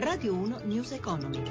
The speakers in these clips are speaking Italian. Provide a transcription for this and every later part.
Radio 1 News Economy.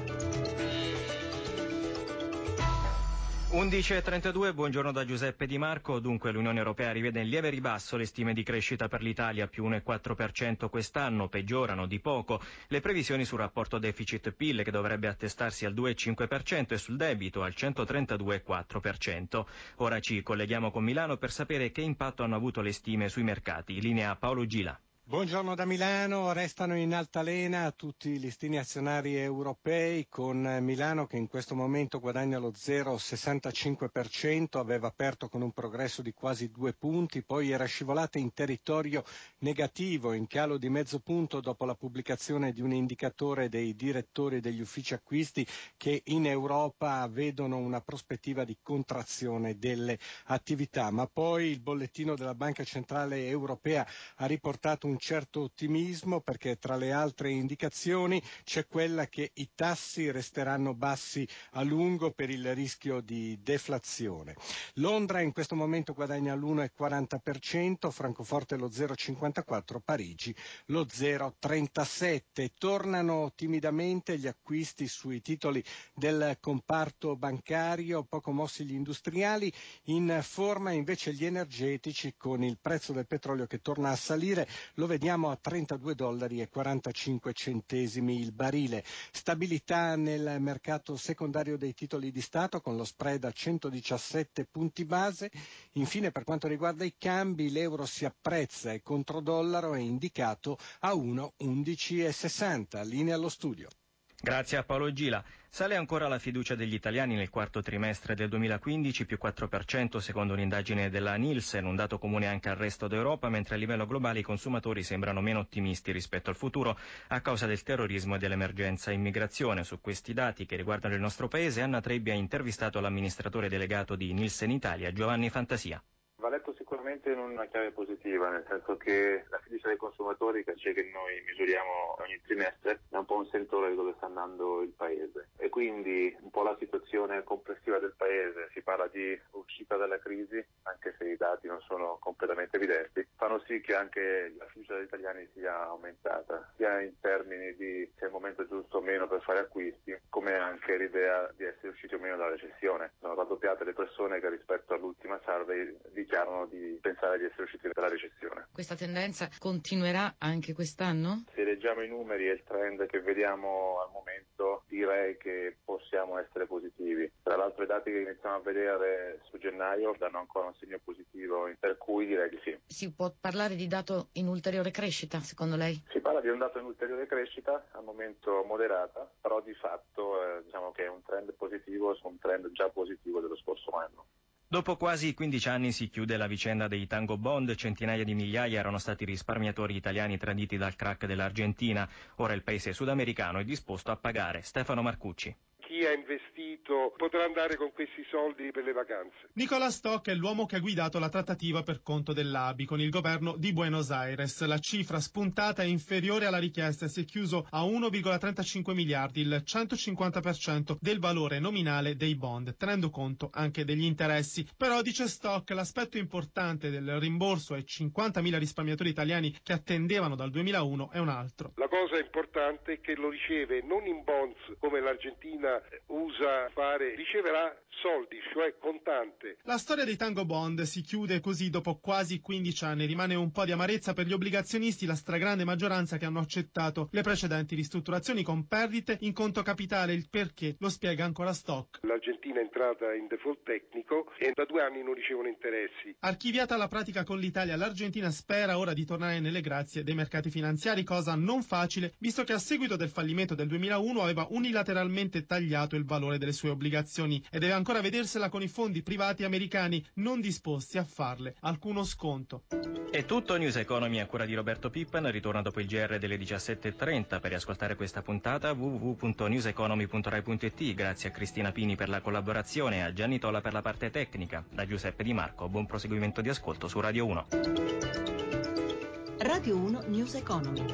11.32, buongiorno da Giuseppe Di Marco. Dunque l'Unione Europea rivede in lieve ribasso le stime di crescita per l'Italia, più 1,4% quest'anno, peggiorano di poco le previsioni sul rapporto deficit-PIL che dovrebbe attestarsi al 2,5% e sul debito al 132,4%. Ora ci colleghiamo con Milano per sapere che impatto hanno avuto le stime sui mercati. Linea Paolo Gila. Buongiorno da Milano, restano in altalena tutti i listini azionari europei con Milano che in questo momento guadagna lo 0,65%, aveva aperto con un progresso di quasi due punti, poi era scivolata in territorio negativo, in calo di mezzo punto dopo la pubblicazione di un indicatore dei direttori degli uffici acquisti che in Europa vedono una prospettiva di contrazione delle attività, ma poi il bollettino della Banca Centrale Europea ha riportato un certo ottimismo perché tra le altre indicazioni c'è quella che i tassi resteranno bassi a lungo per il rischio di deflazione. Londra in questo momento guadagna l'1,40%, Francoforte lo 0,54%, Parigi lo 0,37%. Tornano timidamente gli acquisti sui titoli del comparto bancario, poco mossi gli industriali, in forma invece gli energetici con il prezzo del petrolio che torna a salire. Lo vediamo a 32 dollari e 45 centesimi il barile. Stabilità nel mercato secondario dei titoli di Stato con lo spread a 117 punti base. Infine per quanto riguarda i cambi l'euro si apprezza e contro dollaro è indicato a 1,1160. Linea allo studio. Grazie a Paolo Gila. Sale ancora la fiducia degli italiani nel quarto trimestre del 2015, più 4% secondo un'indagine della Nielsen, un dato comune anche al resto d'Europa, mentre a livello globale i consumatori sembrano meno ottimisti rispetto al futuro a causa del terrorismo e dell'emergenza immigrazione. Su questi dati che riguardano il nostro paese, Anna Trebbi ha intervistato l'amministratore delegato di Nielsen Italia, Giovanni Fantasia. Va letto sicuramente in una chiave positiva, nel senso che la fiducia dei consumatori, che c'è che noi misuriamo ogni trimestre, è un po' un sentore di dove sta andando il Paese. E quindi un po' la situazione complessiva del Paese, si parla di uscita dalla crisi, anche se i dati non sono completamente evidenti, fanno sì che anche la fiducia degli italiani sia aumentata, sia in termini di se è il momento giusto o meno per fare acquisti, come anche l'idea di essere usciti o meno dalla recessione. Sono raddoppiate le persone che rispetto all'ultima survey dichiarano di pensare di essere usciti dalla recessione. Questa tendenza continuerà anche quest'anno? Se leggiamo i numeri e il trend che vediamo al momento, direi che possiamo essere positivi. Tra l'altro i dati che iniziamo a vedere su gennaio danno ancora un segno positivo, per cui direi di sì. Si può parlare di dato in ulteriore crescita, secondo lei? Si parla di un dato in ulteriore crescita, al momento moderata, però di fatto eh, diciamo che è un trend positivo su un trend già positivo dello scorso anno. Dopo quasi 15 anni si chiude la vicenda dei Tango Bond, centinaia di migliaia erano stati risparmiatori italiani traditi dal crack dell'Argentina, ora il paese sudamericano è disposto a pagare. Stefano Marcucci chi ha investito potrà andare con questi soldi per le vacanze. Nicola Stock è l'uomo che ha guidato la trattativa per conto dell'ABI con il governo di Buenos Aires. La cifra spuntata è inferiore alla richiesta e si è chiuso a 1,35 miliardi, il 150% del valore nominale dei bond, tenendo conto anche degli interessi. Però, dice Stock, l'aspetto importante del rimborso ai 50.000 risparmiatori italiani che attendevano dal 2001 è un altro. La cosa importante è che lo riceve non in bonds come l'Argentina usa fare, riceverà soldi, cioè contante. La storia dei Tango Bond si chiude così dopo quasi 15 anni. Rimane un po' di amarezza per gli obbligazionisti, la stragrande maggioranza che hanno accettato le precedenti ristrutturazioni con perdite in conto capitale. Il perché lo spiega ancora Stock. L'Argentina è entrata in default tecnico e da due anni non ricevono interessi. Archiviata la pratica con l'Italia, l'Argentina spera ora di tornare nelle grazie dei mercati finanziari, cosa non facile, visto che a seguito del fallimento del 2001 aveva unilateralmente tagliato il valore delle sue obbligazioni e deve ancora vedersela con i fondi privati americani non disposti a farle alcuno sconto. È tutto News Economy a cura di Roberto Pippan, ritorna dopo il GR delle 17.30 per riascoltare questa puntata www.newseconomy.rai.it grazie a Cristina Pini per la collaborazione e a Gianni Tolla per la parte tecnica. Da Giuseppe Di Marco, buon proseguimento di ascolto su Radio 1. Radio 1 News Economy.